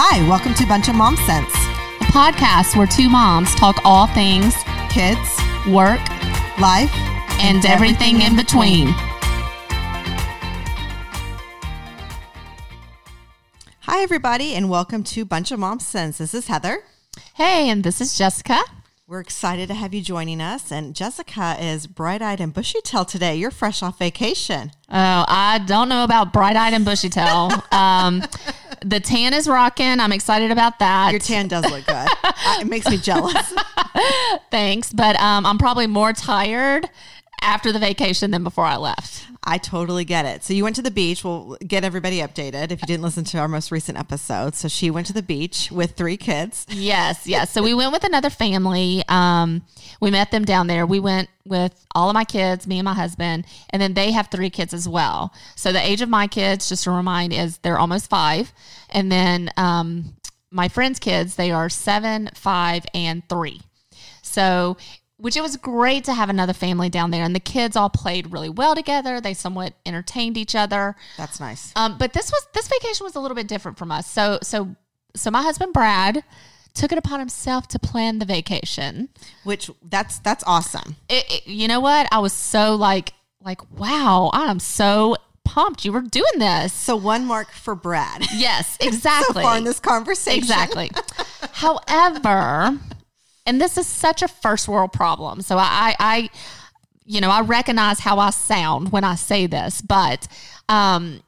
Hi, welcome to Bunch of Mom Sense. a podcast where two moms talk all things Kids, work life, and everything in between. Hi, everybody, and welcome to Bunch of Mom Sense. This is Heather. Hey, and this is Jessica. We're excited to have you joining us. And Jessica is bright eyed and bushy tailed today. You're fresh off vacation. Oh, I don't know about bright eyed and bushy tail. Um, the tan is rocking. I'm excited about that. Your tan does look good. It makes me jealous. Thanks, but um, I'm probably more tired after the vacation than before I left. I totally get it. So you went to the beach. We'll get everybody updated if you didn't listen to our most recent episode. So she went to the beach with three kids. Yes, yes. So we went with another family. Um, we met them down there. We went with all of my kids, me and my husband, and then they have three kids as well. So the age of my kids, just to remind, is they're almost five, and then um, my friends' kids, they are seven, five, and three. So, which it was great to have another family down there, and the kids all played really well together. They somewhat entertained each other. That's nice. Um, but this was this vacation was a little bit different from us. So so so my husband Brad took it upon himself to plan the vacation. Which that's that's awesome. It, it- you know what? I was so like like wow, I am so pumped you were doing this. So one mark for Brad. Yes, so exactly. far in this conversation. Exactly. However, and this is such a first world problem. So I, I, you know, I recognize how I sound when I say this, but, um,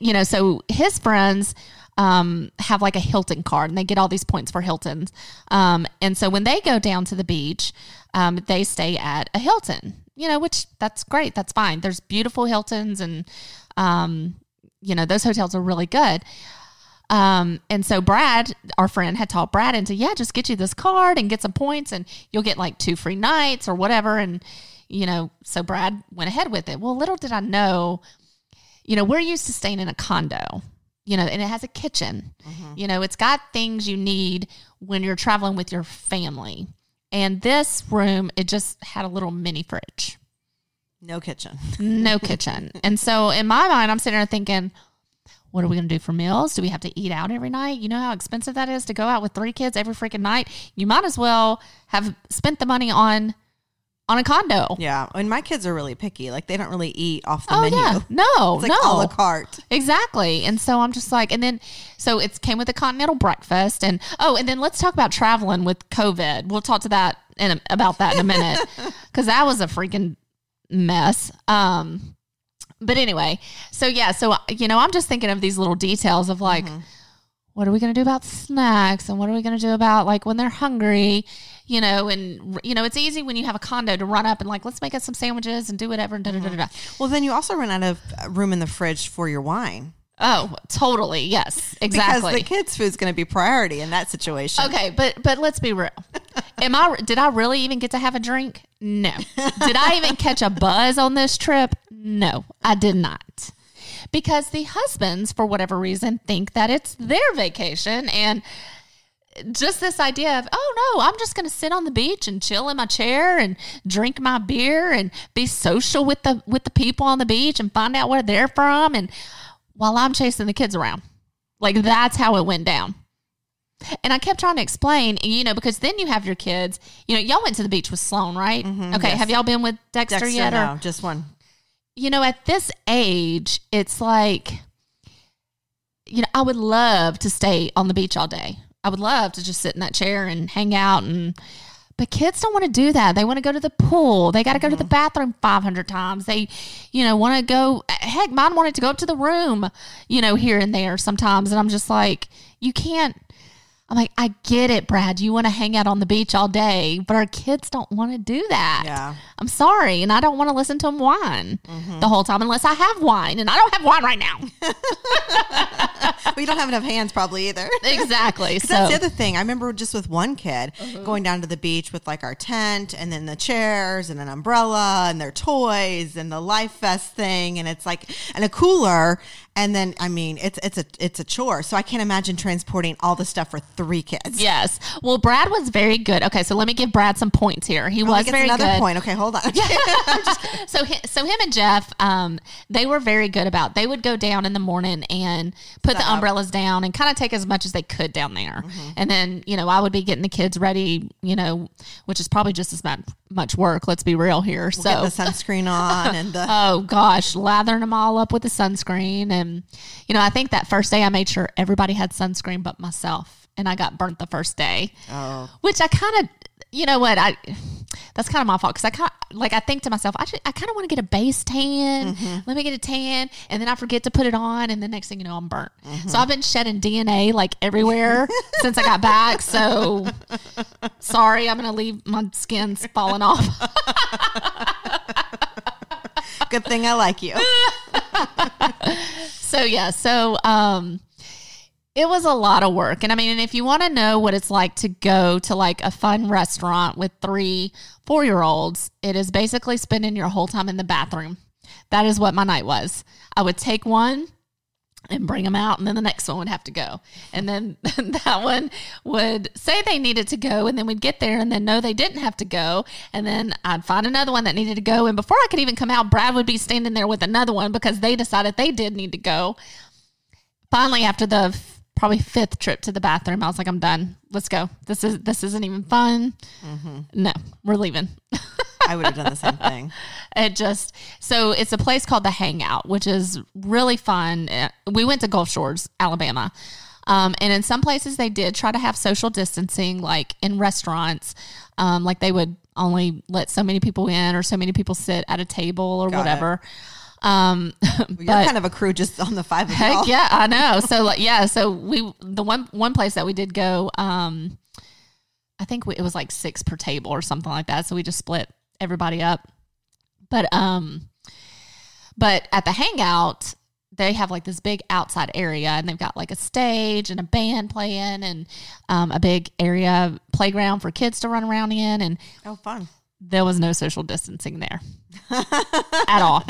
you know, so his friends, um, have like a Hilton card and they get all these points for Hiltons. Um, and so when they go down to the beach, um, they stay at a Hilton, you know, which that's great. That's fine. There's beautiful Hiltons and, um, you know, those hotels are really good. Um, and so Brad, our friend, had taught Brad into, yeah, just get you this card and get some points and you'll get like two free nights or whatever. And, you know, so Brad went ahead with it. Well, little did I know, you know, we're used to staying in a condo, you know, and it has a kitchen. You know, it's got things you need when you're traveling with your family. And this room, it just had a little mini fridge No kitchen. no kitchen. And so in my mind, I'm sitting there thinking, what are we going to do for meals? Do we have to eat out every night? You know how expensive that is to go out with three kids every freaking night. You might as well have spent the money on on a condo. Yeah. And my kids are really picky. Like they don't really eat off the Oh menu. yeah, no, It's like no, a la carte. Exactly. And so I'm just like, and then, so it came with a continental breakfast. And oh, and then let's talk about traveling with COVID. We'll talk to that in a, about that in a minute because that was a freaking mess. Um, but anyway, so yeah, so, you know, I'm just thinking of these little details of like, what are we going to do about snacks and what are we going to do about like when they're hungry you know and you know it's easy when you have a condo to run up and like let's make us some sandwiches and do whatever and da da da da da. Well, then you also run out of uh, room in the fridge for your wine. Oh, totally. Yes, exactly. Because the kids' food's going to be priority in that situation. okay, but but let's be real. Am I? Did I really even get to have a drink? No. Did I even catch a buzz on this trip? No, I did not. Because the husbands, for whatever reason, think that it's their vacation and just this idea of oh no i'm just going to sit on the beach and chill in my chair and drink my beer and be social with the with the people on the beach and find out where they're from and while i'm chasing the kids around like that's how it went down and i kept trying to explain you know because then you have your kids you know y'all went to the beach with sloan right mm-hmm, okay yes. have y'all been with dexter, Dexter, yet or no, just one. you know, at this age, it's like, you know, I would love to stay on the beach all day. I would love to just sit in that chair and hang out and but kids don't want to do that. They want to go to the pool. They got to go to the mm-hmm. bathroom 500 times. They, you know, want to go heck, mine wanted to go up to the room, you know, here and there sometimes and I'm just like, you can't I'm like, I get it, Brad. You want to hang out on the beach all day, but our kids don't want to do that. Yeah. I'm sorry. And I don't want to listen to them whine mm-hmm. the whole time unless I have wine. And I don't have wine right now. we don't have enough hands probably either. Exactly. So, that's the other thing. I remember just with one kid Mm-hmm. going down to the beach with like our tent and then the chairs and an umbrella and their toys and the life vest thing and it's like and a cooler and then I mean it's it's a it's a chore. So I can't imagine transporting all the stuff for three kids. yes. Well, Brad was very good. Okay. So let me give Brad some points here. He Oh, was he very another good. point. Okay, hold on. so so him and Jeff, um, they were very good about. They would go down in the morning and put the. Umbrellas down and kind of take as much as they could down there. Mm-hmm. And then, you know, I would be getting the kids ready, you know, which is probably just as much, work. Let's be real here. Get so, the sunscreen on and the oh gosh, lathering them all up with the sunscreen. And, you know, I think that first day I made sure everybody had sunscreen but myself. And I got burnt the first day, oh which I kind of, you know what, I, that's kind of my fault because I kind like I think to myself, I, should, I kind of want to get a base tan. Let me get a tan, and then I forget to put it on, and the next thing you know, I'm burnt. So I've been shedding DNA like everywhere since I got back. So sorry, I'm gonna leave my skin's falling off. good thing I like you. so yeah, so um it was a lot of work. And I mean, and if you want to know what it's like to go to like a fun restaurant with three, four year olds, it is basically spending your whole time in the bathroom. That is what my night was. I would take one and bring them out, and then the next one would have to go. And then that one would say they needed to go, and then we'd get there, and then no, they didn't have to go. And then I'd find another one that needed to go. And before I could even come out, Brad would be standing there with another one because they decided they did need to go finally after the probably fifth trip to the bathroom. I was like i'm done. Let's go. This is this isn't even fun. No we're leaving. I would have done the same thing. it just so it's a place called the hangout which is really fun. Uh, we went to gulf shores alabama. Um, and in some places they did try to have social distancing like in restaurants um, like they would only let so many people in or so many people sit at a table or Got it. Um, You're but- kind of a crew just on the five of Heck yeah, I know. So like, yeah, so we the one one place that we did go, um, I think we, it was like six per table or something like that. So we just split everybody up. But um, but at the hangout, they have like this big outside area, and they've got like a stage and a band playing, and um, a big area playground for kids to run around in, and Oh, fun. there was no social distancing there at all.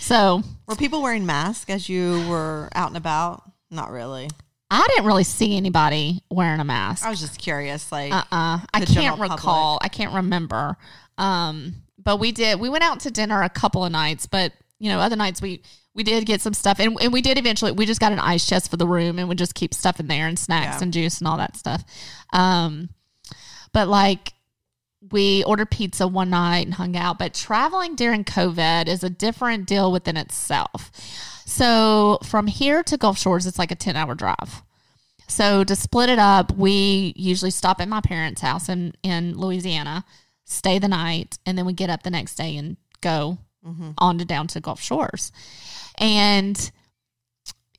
So Were people wearing masks as you were out and about? Not really. I didn't really see anybody wearing a mask. I was just curious. Like, Uh uh I can't recall. I can't remember. Um, but we did. We went out to dinner a couple of nights, but you know, other nights we we did get some stuff, and, and we did eventually. We just got an ice chest for the room, and we just keep stuff in there and snacks Yeah. and juice and all that stuff. Um, but like we ordered pizza one night and hung out. But traveling during COVID is a different deal within itself. So from here to Gulf Shores, it's like a ten hour drive. So to split it up, we usually stop at my parents' house in in Louisiana, stay the night, and then we get up the next day and go mm-hmm. on to down to Gulf Shores. And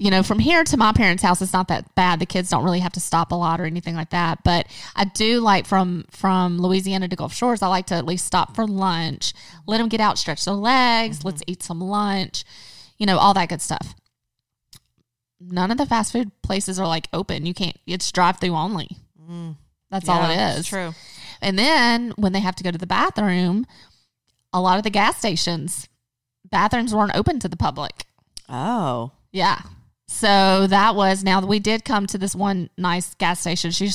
you know, from here to my parents' house, it's not that bad. The kids don't really have to stop a lot or anything like that. But I do like from from Louisiana to Gulf Shores, I like to at least stop for lunch, let them get out, stretch their legs, mm-hmm. let's eat some lunch, you know, all that good stuff. None of the fast food places are like open. You can't. It's drive through only. Mm. That's all it Yeah, is. True. And then when they have to go to the bathroom, a lot of the gas stations bathrooms weren't open to the public. Oh, Yeah. So that was now we did come to this one nice gas station. She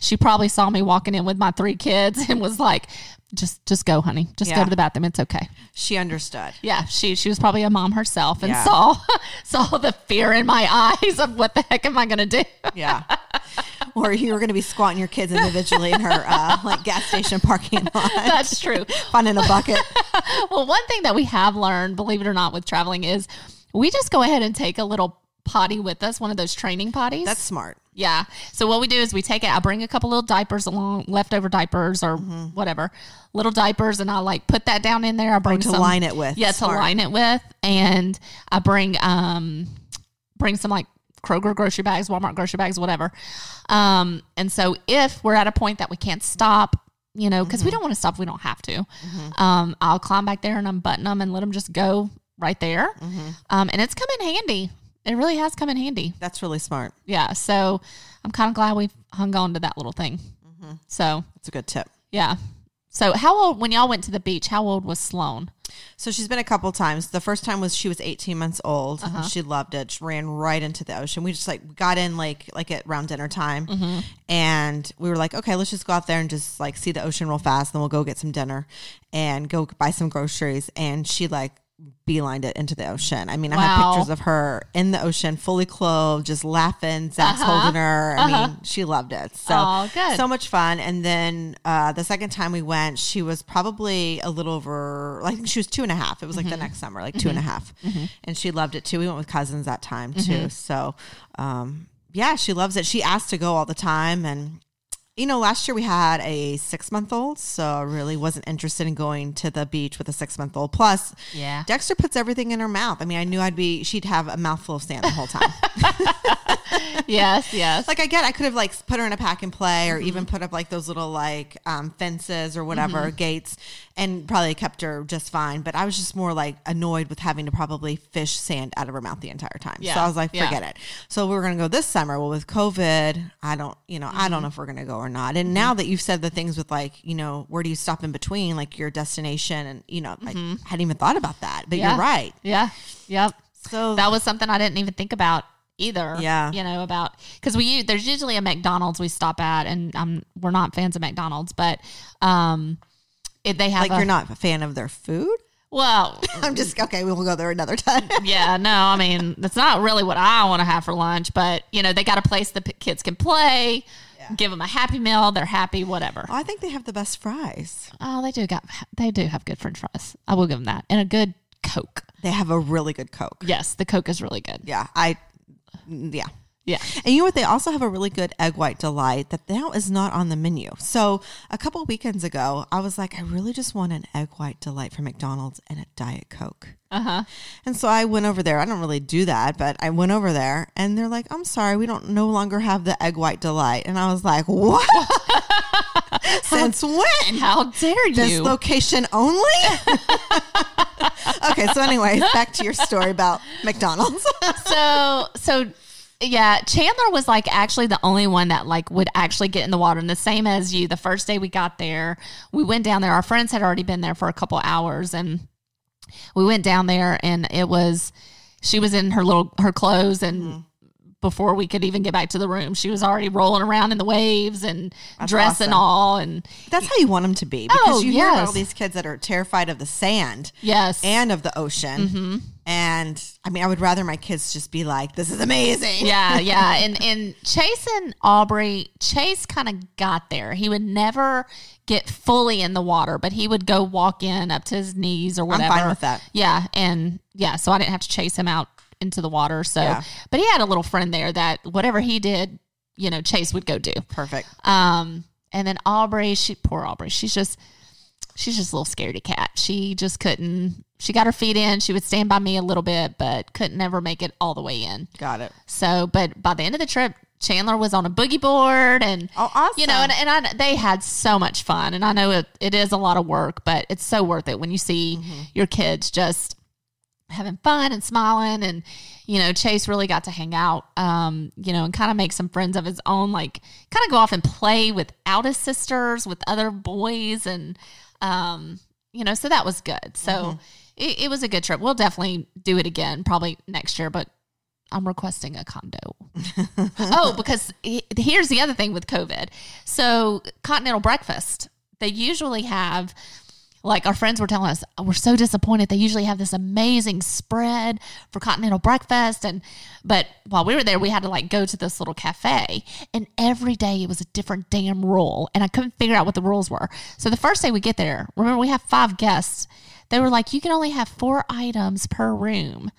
she probably saw me walking in with my three kids and was like, "Just just go, honey. Just go to the bathroom. It's okay." she understood. Yeah, she she was probably a mom herself and Yeah. saw saw the fear in my eyes of what the heck am I going to do? Yeah. or you were going to be squatting your kids individually in her uh, like gas station parking lot, That's true. finding a bucket. Well, one thing that we have learned, believe it or not, with traveling is we just go ahead and take a little potty with us, one of those training potties. That's smart. Yeah. So what we do is we take it. I bring a couple little diapers along, leftover diapers or whatever, little diapers, and I like put that down in there. I bring to some, line it with. Yeah, Smart. to line it with, and I bring um bring some like Kroger grocery bags, Walmart grocery bags, whatever. Um, and so if we're at a point that we can't stop. You know, because we don't want to stop, we don't have to. Um, I'll climb back there and unbutton them and let them just go right there. Um, and it's come in handy. It really has come in handy That's really smart. yeah so i'm kind of glad we hung on to that little thing so That's a good tip. yeah so how old when y'all went to the beach how old was sloan So she's been a couple times. The first time was she was 18 months old. Uh-huh. She loved it. She ran right into the ocean. We just like got in like like at around dinner time, Mm-hmm. and we were like, okay, let's just go out there and just like see the ocean real fast. Then we'll go get some dinner and go buy some groceries. And she like beelined it into the ocean. I mean, I have pictures of her in the ocean, fully clothed, just laughing. Zach's Uh-huh. holding her. I mean, she loved it. So, Aw, good. so much fun. And then uh, the second time we went, she was probably a little over, I think she was two and a half. It was like Mm-hmm. the next summer, like two and a half. And she loved it too. We went with cousins that time too. Mm-hmm. So, um, yeah, she loves it. She asks to go all the time. And you know, last year we had a six month old, so I really wasn't interested in going to the beach with a six month old. Plus, Yeah. Dexter puts everything in her mouth. I mean, I knew I'd be, she'd have a mouthful of sand the whole time. yes, yes. like, I get, I could have like put her in a pack and play or Mm-hmm. even put up like those little like um, fences or whatever, gates, and probably kept her just fine. But I was just more like annoyed with having to probably fish sand out of her mouth the entire time. So I was like, Yeah. forget it. So we were going to go this summer. Well, with COVID, I don't, you know, I Mm-hmm. don't know if we're going to go or not. And now that you've said the things with like, you know, where do you stop in between, like your destination, and you know, I hadn't even thought about that. But Mm-hmm. Yeah. you're right. yeah. Yep. So That was something I didn't even think about either. Yeah. You know, about because we there's usually a McDonald's we stop at, and um, we're not fans of McDonald's, but um, it, they have like a, you're not a fan of their food. well, I'm just okay. We'll go there another time. yeah, no, I mean that's not really what I want to have for lunch, but you know they got a place the p- kids can play, give them a happy meal, they're happy, whatever. Oh, I think they have the best fries. Oh, they do got they do have good French fries. I will give them that, and a good Coke. They have a really good Coke. Yes, the Coke is really good. Yeah, I, yeah. Yeah. And you know what? They also have a really good egg white delight that now is not on the menu. So a couple weekends ago, I was like, I really just want an egg white delight from McDonald's and a Diet Coke. Uh huh. And so I went over there. I don't really do that, but I went over there and they're like, I'm sorry, we don't no longer have the egg white delight. And I was like, what? Since when? How dare you? This location only? okay, so anyway, back to your story about McDonald's. so so yeah chandler was like actually the only one that like would actually get in the water and the same as you the first day we got there we went down there our friends had already been there for a couple hours and we went down there and it was she was in her little her clothes and Mm-hmm. Before we could even get back to the room she was already rolling around in the waves and dress awesome. all and That's how you want them to be because Oh, you hear all these kids that are terrified of the sand yes and of the ocean. Mm-hmm. And I mean, I would rather my kids just be like, "This is amazing." yeah, yeah. And and Chase and Aubrey, Chase kind of got there. He would never get fully in the water, but he would go walk in up to his knees or I'm whatever. fine with that. Yeah, and yeah, so I didn't have to chase him out into the water. So, Yeah. but he had a little friend there that whatever he did, you know, Chase would go do. Perfect. Um, and then Aubrey, she poor Aubrey, she's just she's just a little scaredy cat. She just couldn't. She got her feet in. She would stand by me a little bit, but couldn't never make it all the way in. Got it. So, but by the end of the trip, Chandler was on a boogie board and Oh, awesome. you know, and, and I, they had so much fun. And I know it, it is a lot of work, but it's so worth it when you see Mm-hmm. your kids just having fun and smiling. And, you know, Chase really got to hang out, um, you know, and kind of make some friends of his own, like kind of go off and play without his sisters, with other boys. And, um, you know, so that was good. So Mm-hmm. it, it was a good trip. We'll definitely do it again, probably next year, but I'm requesting a condo. oh, because he- here's the other thing with COVID. So, continental breakfast, they usually have, like our friends were telling us, "Oh, we're so disappointed. They usually have this amazing spread for continental breakfast. And, but while we were there, we had to like go to this little cafe, and every day it was a different damn rule. And I couldn't figure out what the rules were. So, the first day we get there, remember, we have five guests. They were like, you can only have four items per room.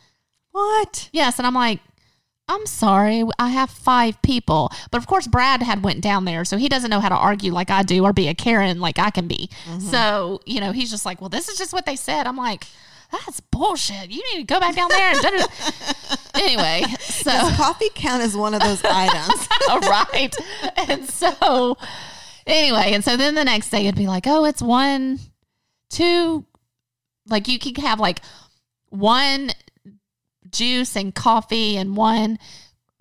What? Yes, and I'm like, I'm sorry, I have five people. But of course, Brad had went down there, so he doesn't know how to argue like I do or be a Karen like I can be. Mm-hmm. So you know, he's just like, well, this is just what they said. I'm like. That's bullshit. You need to go back down there and da-da-da." anyway. So Does coffee count as one of those items? right. And so, anyway, and so then the next day it'd be like, oh, it's one, two, like you could have like one juice and coffee and one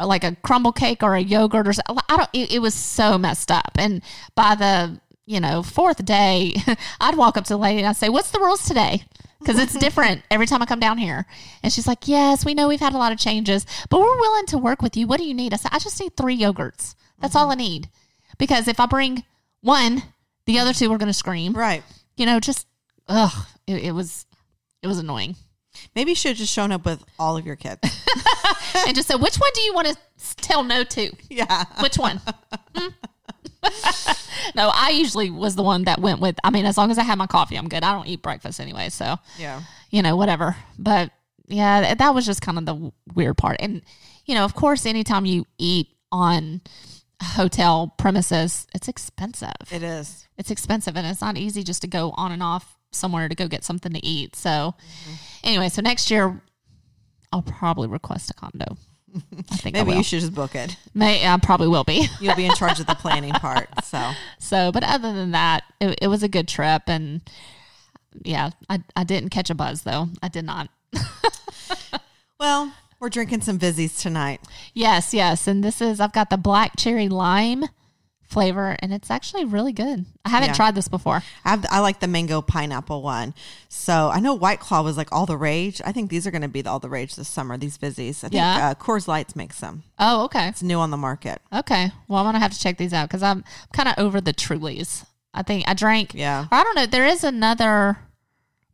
like a crumble cake or a yogurt or something. I don't, it, it was so messed up. And by the, you know, fourth day, I'd walk up to the lady and I'd say, what's the rules today? Because it's different every time I come down here. And she's like, Yes, we know we've had a lot of changes, but we're willing to work with you. What do you need? I said, I just need three yogurts. That's all I mm-hmm. need. Because if I bring one, the other two are going to scream. right. You know, just, ugh, it, it was, it was annoying. Maybe you should have just shown up with all of your kids. and just said, which one do you want to tell no to? yeah. Which one? Hmm? no, I usually was the one that went with. I mean, as long as I have my coffee, I'm good. I don't eat breakfast anyway, so Yeah. you know, whatever. But yeah, that was just kind of the weird part. And you know, of course, anytime you eat on hotel premises, it's expensive. It is. It's expensive, and it's not easy just to go on and off somewhere to go get something to eat. So, anyway, so next year I'll probably request a condo. I think Maybe will. you should just book it. May I probably will be. You'll be in charge of the planning part. So So, but other than that, it, it was a good trip, and yeah, I I didn't catch a buzz though. I did not. well, we're drinking some Vizzies tonight. Yes, yes, and this is I've got the black cherry lime flavor, and it's actually really good. I haven't Yeah. tried this before. I, have, I like the mango pineapple one. So I know White Claw was like all the rage. I think these are going to be all the rage this summer. These Vizzies. I think Yeah. uh, Coors Lights makes them. Oh, okay, It's new on the market. okay. Well, I'm gonna have to check these out because I'm kind of over the Trulies. I think I drank. Yeah. Or I don't know. There is another.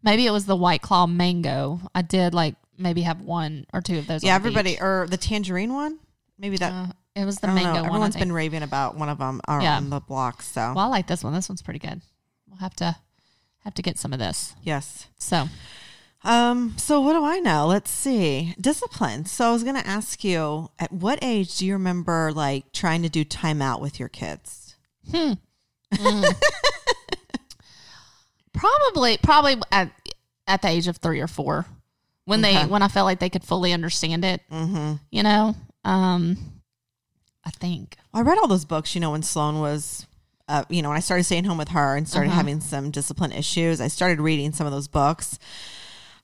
Maybe it was the White Claw mango. I did like maybe have one or two of those. Yeah, everybody beach. or the tangerine one. Maybe that. Uh, it was the mango know. one. Everyone's been raving about one of them uh, Yeah. the block. So Well, I like this one. This one's pretty good. We'll have to have to get some of this. yes. So Um. So what do I know? Let's see. Discipline. So I was going to ask you, at what age do you remember like trying to do timeout with your kids? probably probably at at the age of three or four when they when I felt like they could fully understand it. Mm-hmm. You know, um, I think. I read all those books, you know, when Sloan was, uh, you know, when I started staying home with her and started Uh-huh. having some discipline issues, I started reading some of those books.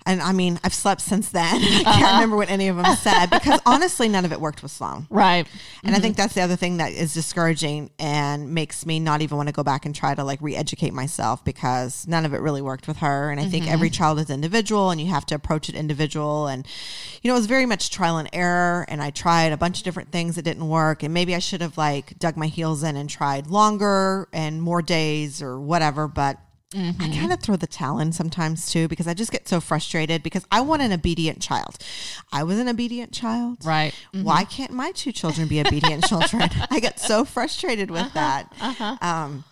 And I mean, I've slept since then. I Uh-huh. can't remember what any of them said because honestly, none of it worked with Sloan. Right. And I think that's the other thing that is discouraging and makes me not even want to go back and try to like re educate myself because none of it really worked with her. And I think every child is individual and you have to approach it individual. And, you know, it was very much trial and error. And I tried a bunch of different things that didn't work. And maybe I should have like dug my heels in and tried longer and more days or whatever. But I mm-hmm. kind of throw the towel in sometimes too because I just get so frustrated because I want an obedient child. I was an obedient child. Right. Mm-hmm. Why can't my two children be obedient children? I get so frustrated with uh-huh. that. Uh-huh. Um,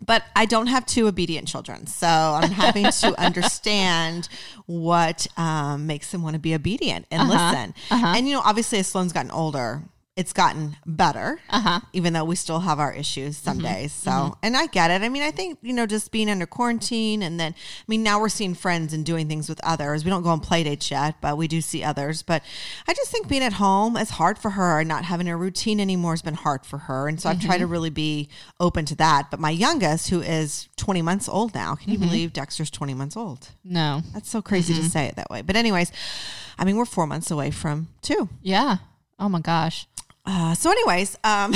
but I don't have two obedient children, so I'm having to understand what um, makes them want to be obedient and uh-huh. listen. And you know, obviously, as Sloan's gotten older, it's gotten better, uh-huh. even though we still have our issues some mm-hmm. days. So, mm-hmm. and I get it. I mean, I think, you know, just being under quarantine and then, I mean, now we're seeing friends and doing things with others. We don't go on play dates yet, but we do see others. But I just think being at home is hard for her and not having a routine anymore has been hard for her. And so I've tried to mm-hmm. really be open to that. But my youngest, who is 20 months old now, can you believe Dexter's 20 months old? No. That's so crazy to say it that way. But, anyways, I mean, we're four months away from two. Yeah. Oh my gosh. Uh, so, anyways, um,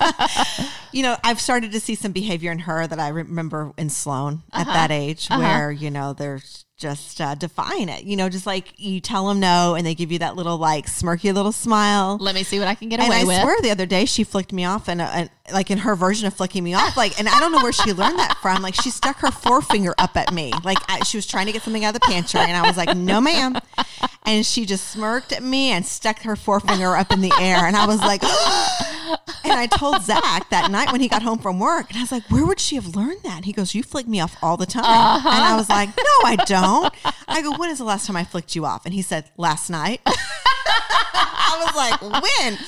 you know, I've started to see some behavior in her that I remember in Sloan at that age, where you know they're just uh, defying it. You know, just like you tell them no, and they give you that little like smirky little smile. Let me see what I can get And away I with. swear, the other day she flicked me off, and, uh, and like in her version of flicking me off, like, and I don't know where she learned that from. Like, she stuck her forefinger up at me, like I, she was trying to get something out of the pantry, and I was like, "No, ma'am," and she just smirked at me and stuck her forefinger up in the air, and I was like, and I told Zach that night when he got home from work, and I was like, "Where would she have learned that?" And he goes, "You flick me off all the time," and I was like, "No, I don't." I go, "When is the last time I flicked you off?" And he said, "Last night." I was like, when?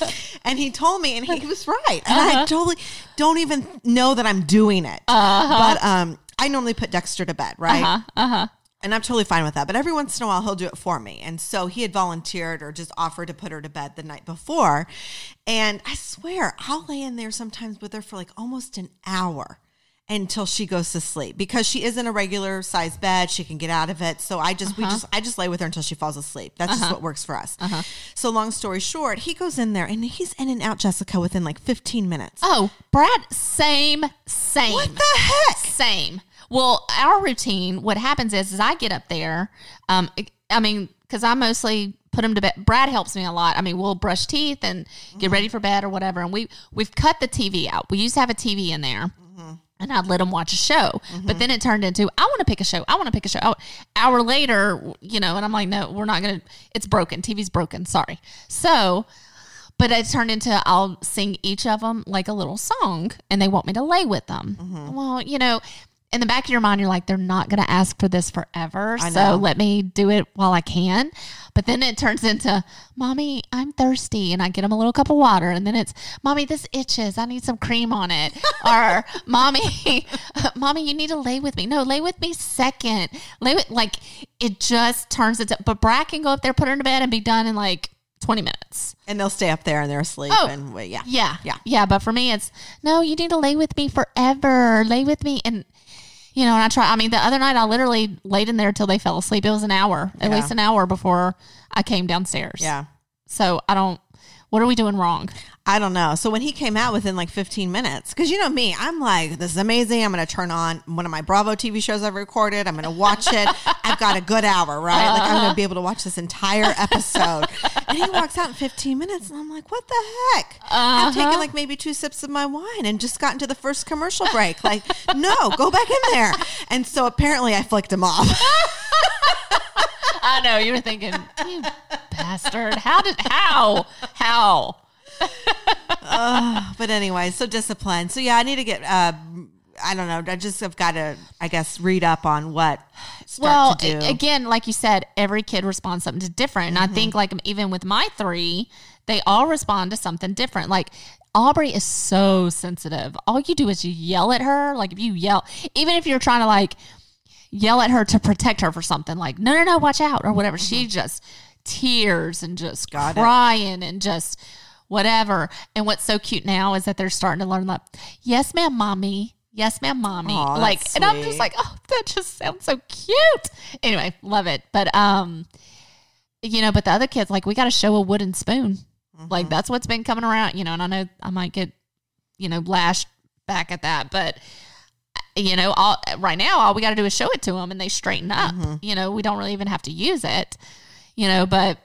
And he told me, and he was right. And I uh-huh. totally don't even know that I'm doing it. Uh-huh. But um, I normally put Dexter to bed, right? Uh-huh. And I'm totally fine with that. But every once in a while, he'll do it for me. And so he had volunteered or just offered to put her to bed the night before. And I swear, I'll lay in there sometimes with her for like almost an hour until she goes to sleep because she is in a regular size bed. She can get out of it. So I just, we uh-huh. just, I just lay with her until she falls asleep. That's just uh-huh. what works for us. Uh-huh. So long story short, he goes in there and he's in and out, Jessica, within like 15 minutes. Oh, Brad, same, same. What the heck? Same. Well, our routine, what happens is, is I get up there. Um, I mean, because I mostly put him to bed. Brad helps me a lot. I mean, we'll brush teeth and get mm-hmm. ready for bed or whatever. And we we've cut the TV out. We used to have a TV in there. Mm-hmm. And I'd let them watch a show. But mm-hmm. then it turned into, I want to pick a show. I want to pick a show. Oh, hour later, you know, and I'm like, no, we're not going to, it's broken. TV's broken. Sorry. So, but it turned into, I'll sing each of them like a little song and they want me to lay with them. Mm-hmm. Well, you know, in the back of your mind, you're like, they're not going to ask for this forever. So let me do it while I can. But then it turns into, Mommy, I'm thirsty. And I get them a little cup of water. And then it's, Mommy, this itches. I need some cream on it. or, Mommy, Mommy, you need to lay with me. No, lay with me second. Lay with, like, it just turns into, but Brad can go up there, put her in bed, and be done in like 20 minutes. And they'll stay up there and they're asleep. Oh. and wait, yeah. Yeah. Yeah. Yeah. But for me, it's no, you need to lay with me forever. Lay with me. And, you know, and I try, I mean, the other night I literally laid in there till they fell asleep. It was an hour, at Yeah. least an hour before I came downstairs. Yeah. So I don't, what are we doing wrong? I don't know. So when he came out within like 15 minutes, because you know me, I'm like, this is amazing. I'm going to turn on one of my Bravo TV shows I've recorded. I'm going to watch it. I've got a good hour, right? Like I'm going to be able to watch this entire episode. and he walks out in 15 minutes, and I'm like, what the heck? I've taken uh-huh. like maybe two sips of my wine and just gotten to the first commercial break. Like, no, go back in there. And so apparently I flicked him off. I know you were thinking, you bastard. How did, how, how? But anyway, so discipline. So yeah, I need to get. Uh, I don't know. I just have got to, I guess, read up on what start well, to do. again, like you said, every kid responds something to different. And I think Mm-hmm. like even with my three, they all respond to something different. Like Aubrey is so sensitive. All you do is you yell at her. Like if you yell, even if you're trying to like yell at her to protect her for something, like no, no, no, watch out or whatever, she just tears and just Mm-hmm. Got it. crying and just whatever. And what's so cute now is that they're starting to learn like, yes, ma'am, mommy. Yes, ma'am, mommy. Aw, that's like, and I'm just like, oh, that just sounds so cute. Anyway, love it. But um, you know, but the other kids, like, we got to show a wooden spoon. Like that's what's been coming around, you know. And I know I might get, you know, lashed back at that, but you know, all right now, all we got to do is show it to them, and they straighten up. You know, we don't really even have to use it, you know. But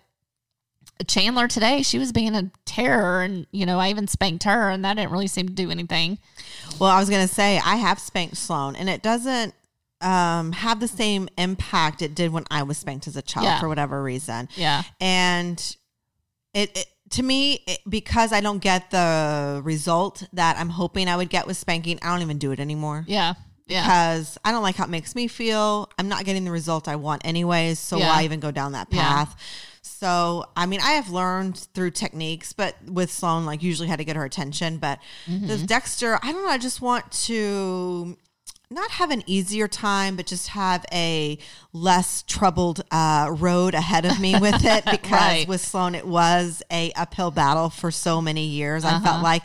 Chandler today, she was being a terror, and you know, I even spanked her, and that didn't really seem to do anything. well, I was going to say I have spanked Sloan, and it doesn't um, have the same impact it did when I was spanked as a child Yeah. for whatever reason. Yeah, And it, it to me it, because I don't get the result that I'm hoping I would get with spanking, I don't even do it anymore. yeah, yeah. because I don't like how it makes me feel. I'm not getting the result I want anyways, so Yeah. why even go down that Yeah. path? So, I mean, I have learned through techniques, but with Sloan, like usually had to get her attention. But Mm-hmm. this Dexter, I don't know. I just want to not have an easier time, but just have a less troubled uh, road ahead of me with it. Because Right. with Sloan, it was a uphill battle for so many years. I Uh-huh. felt like.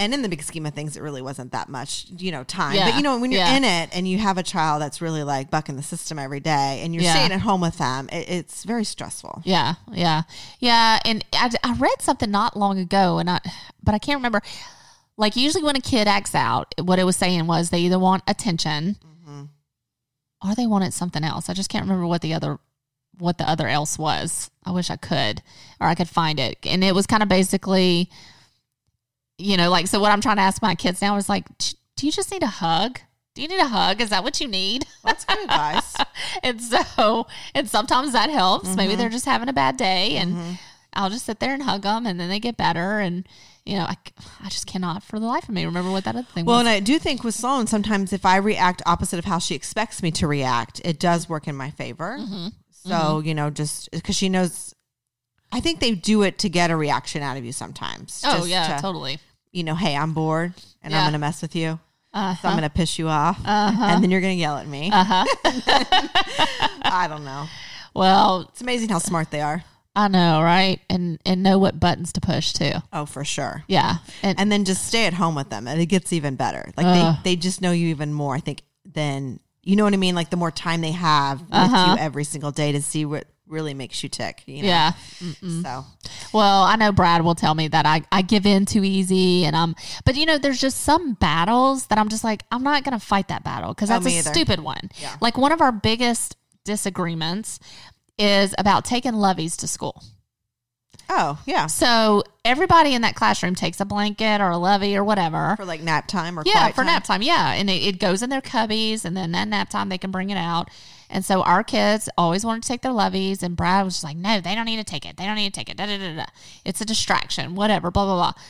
And in the big scheme of things, it really wasn't that much, you know, time. Yeah. But you know, when you're Yeah. in it and you have a child that's really like bucking the system every day, and you're Yeah. staying at home with them, it, it's very stressful. Yeah, yeah, yeah. And I, I read something not long ago, and I, but I can't remember. Like usually when a kid acts out, what it was saying was they either want attention, mm-hmm. or they wanted something else. I just can't remember what the other, what the other else was. I wish I could, or I could find it. And it was kind of basically, you know, like so. What I'm trying to ask my kids now is like, do you just need a hug? Do you need a hug? Is that what you need? That's good advice. and so and sometimes that helps Mm-hmm. maybe they're just having a bad day and i'll just sit there and hug them and then they get better and you know i, I just cannot for the life of me remember what that other thing Well, was Well, and I do think with Sloan, sometimes if I react opposite of how she expects me to react, it does work in my favor. Mm-hmm. So, you know, just because she knows, I think they do it to get a reaction out of you sometimes. oh yeah to, totally You know, hey, I'm bored and Yeah. I'm going to mess with you. uh, So I'm going to piss you off. Uh-huh. And then you're going to yell at me. uh-huh I don't know. well It's amazing how smart they are. i know right and and know what buttons to push too Oh, for sure. yeah and, and then just stay at home with them and it gets even better like Ugh. they they just know you even more i think than you know what i mean like the more time they have with Uh-huh. you every single day to see what really makes you tick you know? yeah so Well, I know Brad will tell me that I, I give in too easy and I'm but you know there's just some battles that I'm just like I'm not going to fight that battle cuz Oh, that's a either. stupid one. Yeah. Like one of our biggest disagreements is about taking Lovies to school. Oh, yeah. So everybody in that classroom takes a blanket or a lovey or whatever. For like nap time or yeah, for time. nap time. Yeah. And it, it goes in their cubbies and then at nap time they can bring it out. And so our kids always wanted to take their lovies and Brad was just like, no, they don't need to take it. They don't need to take it. Da, da, da, da. It's a distraction, whatever, blah, blah, blah.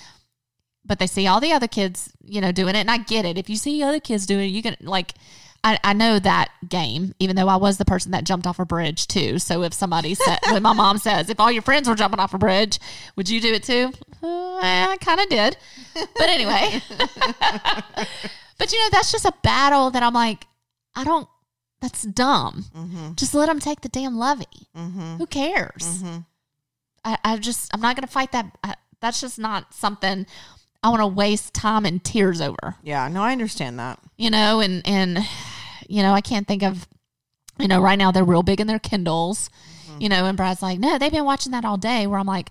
But they see all the other kids, you know, doing it. And I get it. If you see other kids doing it, you can like, I, I know that game, even though I was the person that jumped off a bridge too. So if somebody said, when my mom says, if all your friends were jumping off a bridge, would you do it too? Uh, I kind of did. But anyway. but you know, that's just a battle that I'm like, I don't, that's dumb. Mm-hmm. Just let them take the damn lovey. Mm-hmm. Who cares? Mm-hmm. I, I just, I'm not going to fight that. I, that's just not something I want to waste time and tears over Yeah, no, I understand that. you know, and and you know, I can't think of you know, right now they're real big in their Kindles, you know, and Brad's like, no, they've been watching that all day. Where I'm like,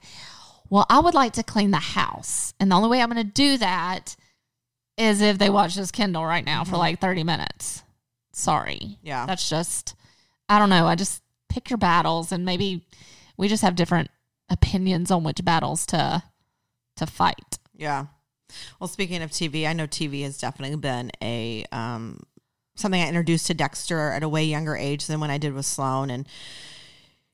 well, I would like to clean the house, and the only way I'm going to do that is if they watch this Kindle right now for like 30 minutes. Sorry, Yeah. that's just, I don't know. I just pick your battles, and maybe we just have different opinions on which battles to to fight. Yeah. Well, speaking of TV, I know TV has definitely been a um, something I introduced to Dexter at a way younger age than when I did with Sloan, and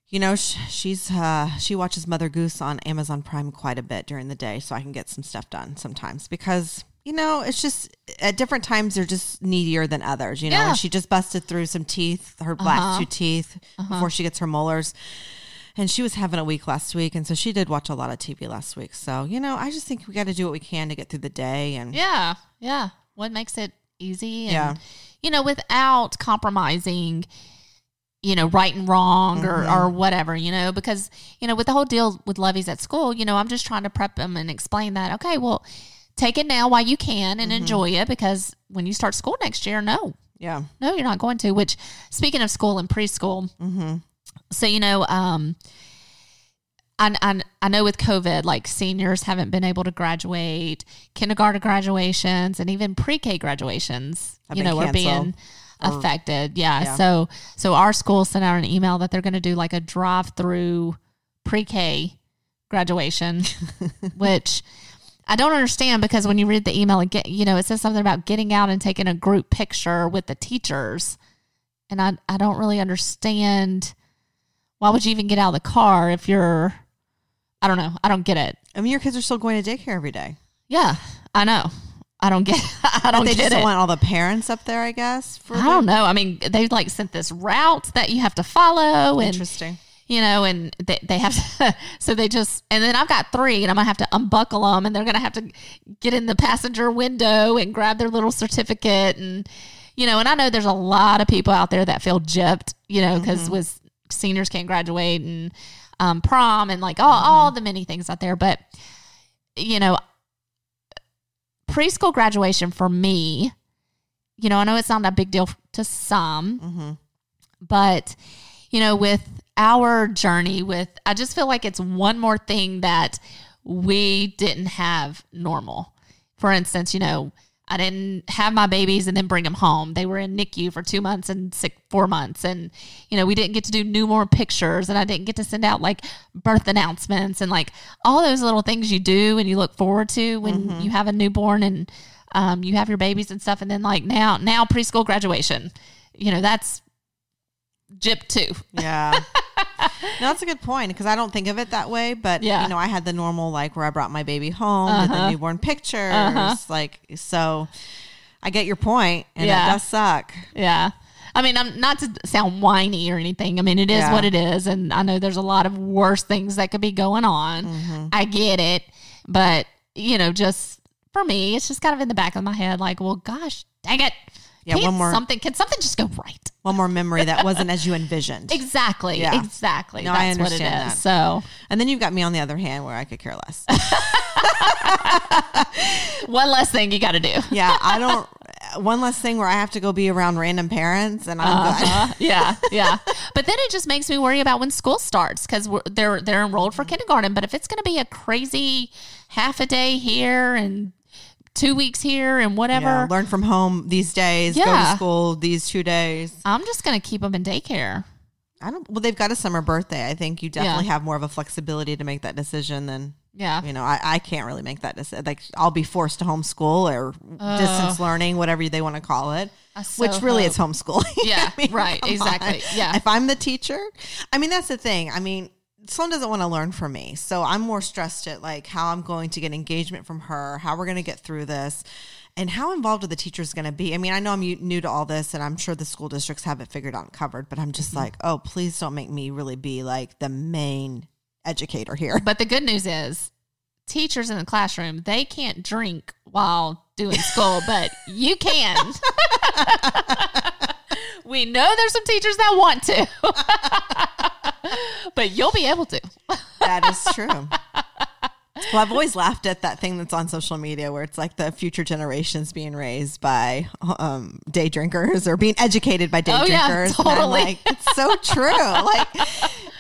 you know sh- she's uh, she watches Mother Goose on Amazon Prime quite a bit during the day, so I can get some stuff done sometimes because. You know, it's just at different times they're just needier than others. You know, Yeah. and she just busted through some teeth, her last Uh-huh. two teeth, before she gets her molars. And she was having a week last week, and so she did watch a lot of TV last week. So you know, I just think we got to do what we can to get through the day. And Yeah, yeah. What makes it easy? And, Yeah. You know, without compromising, you know, right and wrong Mm-hmm. or, or whatever, you know, because, you know, with the whole deal with lovies at school, you know, I'm just trying to prep them and explain that, okay, well, take it now while you can Mm-hmm. and enjoy it because when you start school next year, no, yeah, no, you're not going to. Which, speaking of school and preschool, mm-hmm. so you know, um, I, I I know with COVID, like seniors haven't been able to graduate, kindergarten graduations, and even pre-K graduations, Have you know, are being canceled or- affected. Yeah. Yeah. So so our school sent out an email that they're going to do like a drive-through pre-K graduation, which. I don't understand because when you read the email again, you know, it says something about getting out and taking a group picture with the teachers. And I, I don't really understand why would you even get out of the car if you're I don't know. I don't get it. I mean, your kids are still going to daycare every day. Yeah, I know. I don't get I don't they get just it. don't want all the parents up there, I guess. I don't know. I mean, they like sent this route that you have to follow and Interesting. You know, and they, they have to, so they just, and then I've got three and I'm gonna have to unbuckle them and they're gonna have to get in the passenger window and grab their little certificate and, you know, and I know there's a lot of people out there that feel gypped, you know, because with seniors can't graduate and um, prom and like all, all the many things out there. But, you know, preschool graduation for me, you know, I know it's not a big deal to some, Mm-hmm. but you know with our journey with i just feel like it's one more thing that we didn't have normal. For instance you know i didn't have my babies and then bring them home. They were in nicu for two months and six four months. And you know we didn't get to do newborn pictures and i didn't get to send out like birth announcements and like all those little things you do and you look forward to when you have a newborn and um, you have your babies and stuff. And then like now now preschool graduation you know that's gypped too Yeah. no, that's a good point because I don't think of it that way. But Yeah. you know, I had the normal like where I brought my baby home, did the Uh-huh. newborn pictures, Uh-huh. like so. I get your point, and Yeah. it does suck. Yeah. I mean, I'm not to sound whiny or anything. I mean, it is Yeah. what it is. And I know there's a lot of worse things that could be going on. Mm-hmm. I get it. But, you know, just for me, it's just kind of in the back of my head like, well, gosh, dang it. Yeah, Can't one more- something can something just go right? One more memory that wasn't as you envisioned. Exactly. Yeah. Exactly. No, I That's what it understand that. So And then you've got me on the other hand where I could care less. one less thing you gotta do. yeah, I don't. One less thing where I have to go be around random parents, and I'm. Uh-huh. yeah, yeah. But then it just makes me worry about when school starts because they're they're enrolled for kindergarten. But if it's going to be a crazy half a day here and two weeks here and whatever, Yeah, learn from home these days. Go to school these two days. I'm just going to keep them in daycare. I don't. Well, they've got a summer birthday. I think you definitely have more of a flexibility to make that decision than Yeah. you know. I, I can't really make that decision. Like I'll be forced to homeschool or oh. distance learning, whatever they want to call it. So Which really hope- is homeschooling. Yeah, I mean, right, exactly, yeah. If I'm the teacher, I mean that's the thing. I mean, Sloan doesn't want to learn from me, so I'm more stressed at like how I'm going to get engagement from her, how we're going to get through this. And how involved are the teachers going to be? I mean, I know I'm new to all this, and I'm sure the school districts have it figured out and covered. But I'm just Mm-hmm. like, oh, please don't make me really be like the main educator here. But the good news is, teachers in the classroom they can't drink while doing school, but you can. we know there's some teachers that want to, but you'll be able to. That is true. Well, I've always laughed at that thing that's on social media where it's like the future generations being raised by um, day drinkers or being educated by day Oh, yeah, drinkers. I'm totally. like, it's so true. like,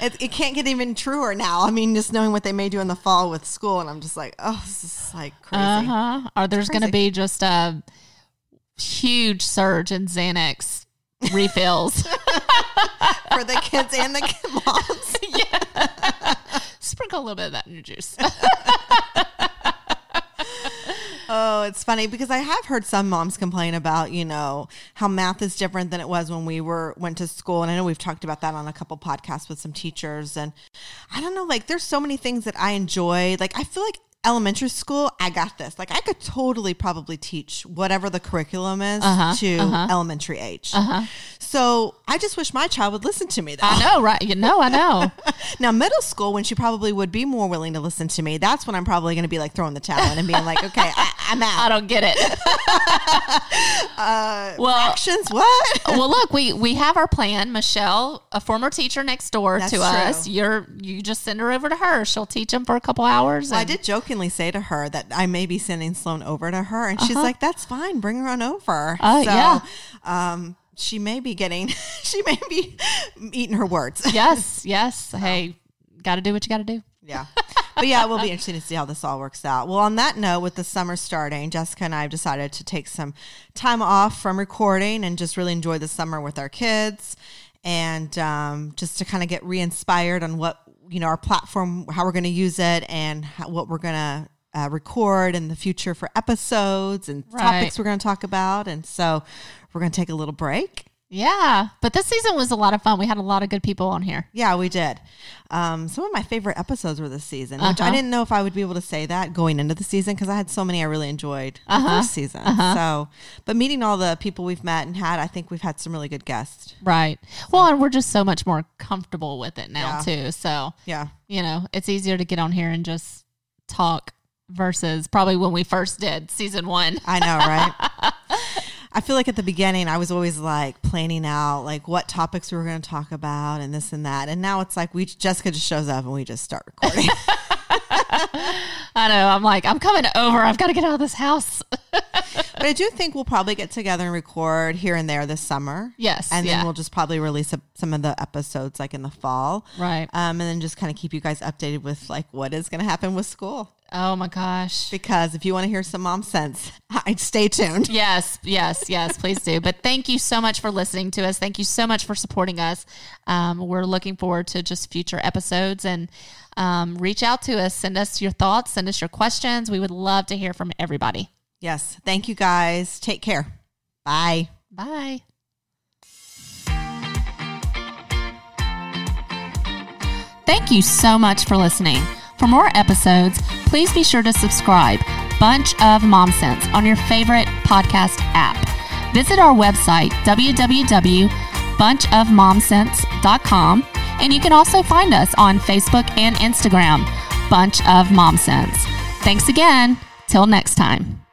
it, it can't get even truer now. I mean, just knowing what they may do in the fall with school, and I'm just like, oh, this is like crazy. Uh huh. Or there's going to be just a huge surge in Xanax refills. for the kids and the moms. Sprinkle a little bit of that in your juice. Oh, it's funny because I have heard some moms complain about, you know, how math is different than it was when we were went to school. And I know we've talked about that on a couple podcasts with some teachers. And I don't know, like there's so many things that I enjoy. Like I feel like elementary school, I got this. Like I could totally probably teach whatever the curriculum is Uh-huh, to uh-huh. elementary age. So I just wish my child would listen to me though. I know, right? You know, I know. Now, middle school, when she probably would be more willing to listen to me, that's when I'm probably going to be like throwing the towel in and being like, okay, I, I'm out. I don't get it. well, Actions, what? well, look, we we have our plan. Michelle, a former teacher next door That's to true. us, you're you just send her over to her. She'll teach them for a couple hours. Well, I did did jokingly say to her that I may be sending Sloan over to her, and she's like, "That's fine, bring her on over." Uh-huh. Oh, yeah. Um, she may be getting, she may be eating her words. Yes, yes. Hey, got to do what you got to do. Yeah. But yeah, it will be interesting to see how this all works out. Well, on that note, with the summer starting, Jessica and I have decided to take some time off from recording and just really enjoy the summer with our kids and um, just to kind of get re inspired on what, you know, our platform, how we're going to use it and how, what we're going to uh, record in the future for episodes and Right. topics we're going to talk about. And so we're going to take a little break. Yeah, but this season was a lot of fun. We had a lot of good people on here. Yeah, we did. Um, some of my favorite episodes were this season, which I Uh-huh. didn't know if I would be able to say that going into the season because I had so many I really enjoyed the Uh-huh. first season. So, but meeting all the people we've met and had, I think we've had some really good guests. Right. Well, and we're just so much more comfortable with it now Yeah. too. So Yeah. you know, it's easier to get on here and just talk versus probably when we first did season one. I know, right? I feel like at the beginning, I was always like planning out like what topics we were going to talk about and this and that. And now it's like we Jessica just shows up and we just start recording. I know. I'm like, I'm coming over. I've got to get out of this house. but I do think we'll probably get together and record here and there this summer. Yes, And then yeah. we'll just probably release a, some of the episodes like in the fall. Right. Um, and then just kind of keep you guys updated with like what is going to happen with school. Oh my gosh. Because if you want to hear some mom sense, I'd stay tuned. Yes, yes, yes, please do. But thank you so much for listening to us. Thank you so much for supporting us. Um, we're looking forward to just future episodes and um, reach out to us. Send us your thoughts, send us your questions. We would love to hear from everybody. Yes. Thank you guys. Take care. Bye. Bye. Thank you so much for listening. For more episodes, please be sure to subscribe Bunch of Mom Sense on your favorite podcast app. Visit our website, www.bunchofmomsense.com, and you can also find us on Facebook and Instagram, Bunch of Mom Sense. Thanks again. Till next time.